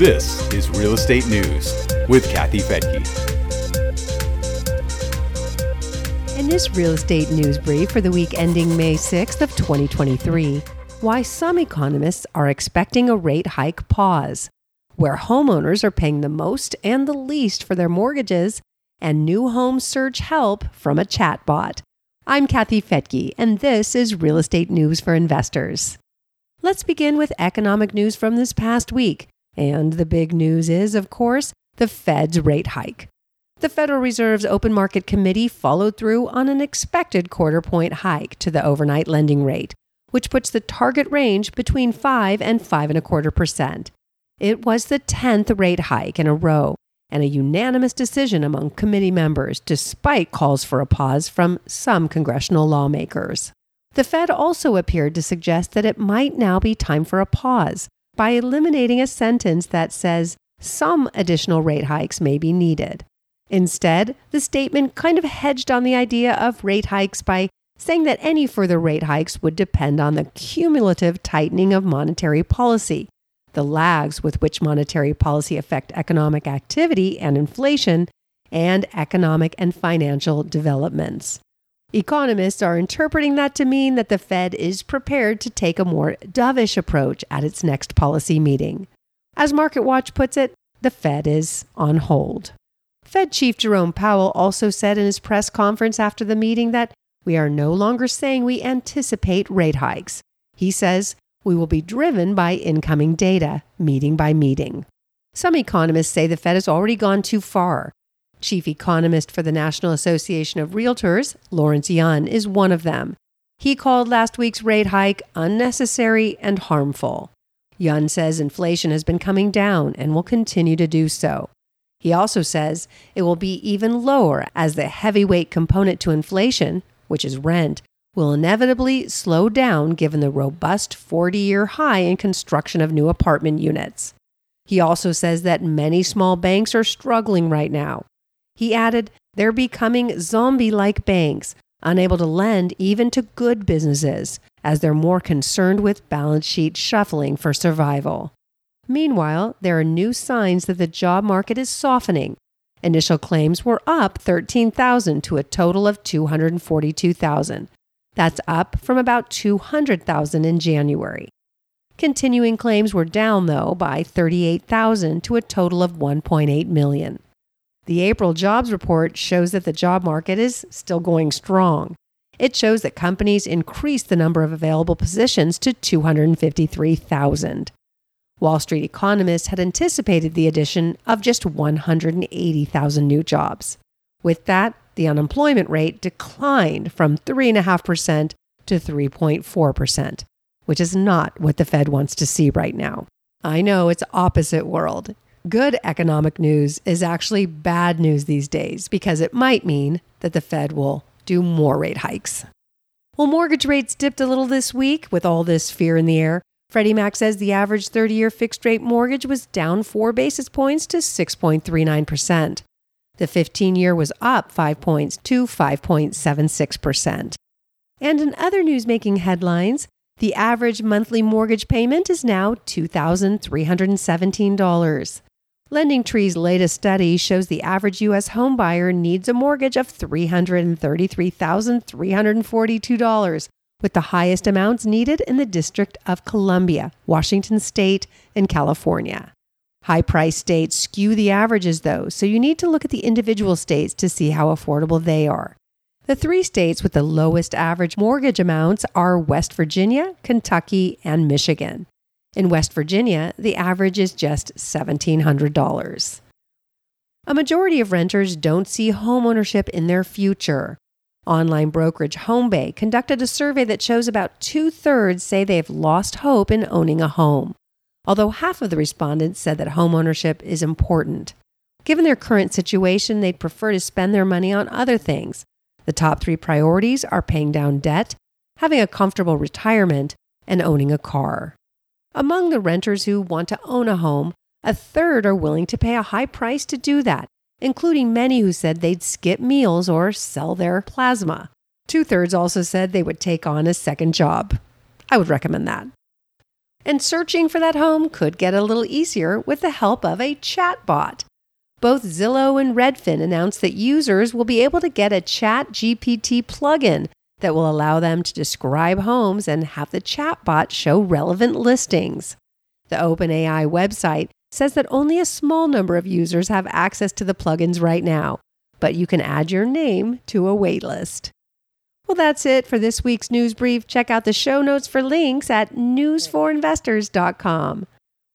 This is Real Estate News with Kathy Fettke. In this real estate news brief for the week ending May 6th of 2023, why some economists are expecting a rate hike pause, where homeowners are paying the most and the least for their mortgages, and new home search help from a chatbot. I'm Kathy Fettke, and this is Real Estate News for Investors. Let's begin with economic news from this past week. And the big news is, of course, the Fed's rate hike. The Federal Reserve's Open Market Committee followed through on an expected quarter point hike to the overnight lending rate, which puts the target range between 5 and 5 and a quarter percent. It was the 10th rate hike in a row and a unanimous decision among committee members despite calls for a pause from some congressional lawmakers. The Fed also appeared to suggest that it might now be time for a pause by eliminating a sentence that says some additional rate hikes may be needed. Instead, the statement kind of hedged on the idea of rate hikes by saying that any further rate hikes would depend on the cumulative tightening of monetary policy, the lags with which monetary policy affect economic activity and inflation, and economic and financial developments. Economists are interpreting that to mean that the Fed is prepared to take a more dovish approach at its next policy meeting. As MarketWatch puts it, the Fed is on hold. Fed Chief Jerome Powell also said in his press conference after the meeting that we are no longer saying we anticipate rate hikes. He says we will be driven by incoming data, meeting by meeting. Some economists say the Fed has already gone too far. Chief economist for the National Association of Realtors, Lawrence Yun, is one of them. He called last week's rate hike unnecessary and harmful. Yun says inflation has been coming down and will continue to do so. He also says it will be even lower as the heavyweight component to inflation, which is rent, will inevitably slow down given the robust 40 year high in construction of new apartment units. He also says that many small banks are struggling right now. He added, they're becoming zombie like banks, unable to lend even to good businesses, as they're more concerned with balance sheet shuffling for survival. Meanwhile, there are new signs that the job market is softening. Initial claims were up 13,000 to a total of 242,000. That's up from about 200,000 in January. Continuing claims were down, though, by 38,000 to a total of 1.8 million. The April jobs report shows that the job market is still going strong. It shows that companies increased the number of available positions to 253,000. Wall Street economists had anticipated the addition of just 180,000 new jobs. With that, the unemployment rate declined from 3.5% to 3.4%, which is not what the Fed wants to see right now. I know it's opposite world. Good economic news is actually bad news these days because it might mean that the Fed will do more rate hikes. Well, mortgage rates dipped a little this week with all this fear in the air. Freddie Mac says the average 30 year fixed rate mortgage was down four basis points to 6.39%. The 15 year was up five points to 5.76%. And in other news making headlines, the average monthly mortgage payment is now $2,317. LendingTree's latest study shows the average U.S. homebuyer needs a mortgage of $333,342, with the highest amounts needed in the District of Columbia, Washington State, and California. High price states skew the averages, though, so you need to look at the individual states to see how affordable they are. The three states with the lowest average mortgage amounts are West Virginia, Kentucky, and Michigan. In West Virginia, the average is just $1,700. A majority of renters don't see homeownership in their future. Online brokerage HomeBay conducted a survey that shows about two thirds say they've lost hope in owning a home, although half of the respondents said that homeownership is important. Given their current situation, they'd prefer to spend their money on other things. The top three priorities are paying down debt, having a comfortable retirement, and owning a car. Among the renters who want to own a home, a third are willing to pay a high price to do that, including many who said they'd skip meals or sell their plasma. Two thirds also said they would take on a second job. I would recommend that. And searching for that home could get a little easier with the help of a chatbot. Both Zillow and Redfin announced that users will be able to get a ChatGPT plugin that will allow them to describe homes and have the chatbot show relevant listings. The OpenAI website says that only a small number of users have access to the plugins right now, but you can add your name to a waitlist. Well, that's it for this week's news brief. Check out the show notes for links at newsforinvestors.com.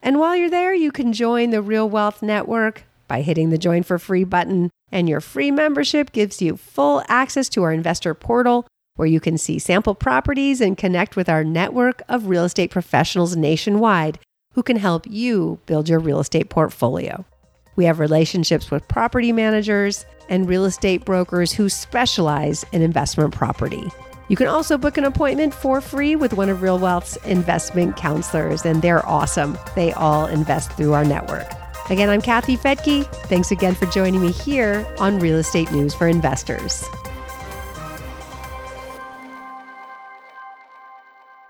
And while you're there, you can join the Real Wealth Network by hitting the Join for Free button. And your free membership gives you full access to our investor portal where you can see sample properties and connect with our network of real estate professionals nationwide who can help you build your real estate portfolio. We have relationships with property managers and real estate brokers who specialize in investment property. You can also book an appointment for free with one of Real Wealth's investment counselors, and they're awesome. They all invest through our network. Again, I'm Kathy Fettke. Thanks again for joining me here on Real Estate News for Investors.